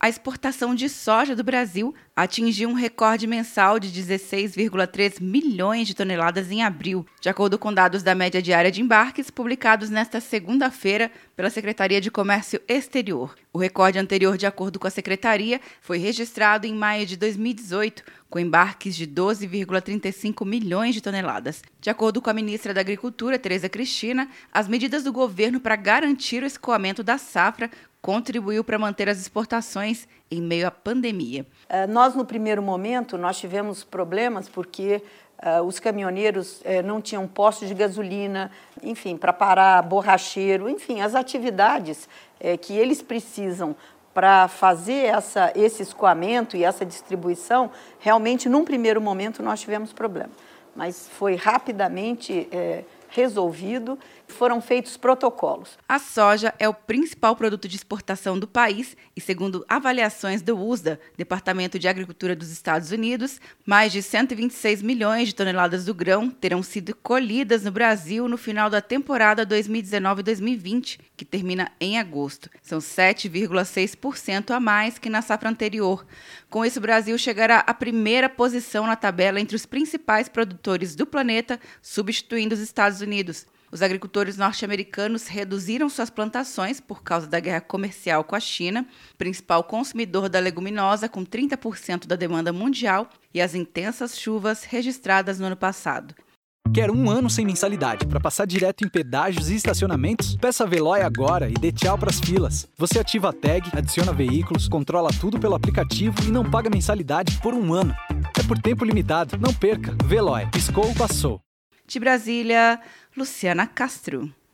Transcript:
a exportação de soja do Brasil atingiu um recorde mensal de 16,3 milhões de toneladas em abril, de acordo com dados da média diária de embarques publicados nesta segunda-feira pela Secretaria de Comércio Exterior. O recorde anterior, de acordo com a secretaria, foi registrado em maio de 2018, com embarques de 12,35 milhões de toneladas. De acordo com a ministra da Agricultura, Tereza Cristina, as medidas do governo para garantir o escoamento da safra contribuiu para manter as exportações em meio à pandemia. Uh, nós, no primeiro momento, nós tivemos problemas porque uh, os caminhoneiros uh, não tinham postos de gasolina, enfim, para parar borracheiro, enfim, as atividades que eles precisam para fazer essa, esse escoamento e essa distribuição, realmente, num primeiro momento, nós tivemos problema. Mas foi rapidamente resolvido, foram feitos protocolos. A soja é o principal produto de exportação do país e, segundo avaliações do USDA, Departamento de Agricultura dos Estados Unidos, mais de 126 milhões de toneladas do grão terão sido colhidas no Brasil no final da temporada 2019-2020, que termina em agosto. São 7,6% a mais que na safra anterior. Com isso, o Brasil chegará à primeira posição na tabela entre os principais produtores do planeta, substituindo os Estados Estados Unidos. Os agricultores norte-americanos reduziram suas plantações por causa da guerra comercial com a China, principal consumidor da leguminosa, com 30% da demanda mundial, e as intensas chuvas registradas no ano passado. Quer um ano sem mensalidade para passar direto em pedágios e estacionamentos? Peça Veloy agora e dê tchau para as filas. Você ativa a tag, adiciona veículos, controla tudo pelo aplicativo e não paga mensalidade por um ano. É por tempo limitado. Não perca. Veloy. Piscou, passou. De Brasília, Luciana Castro.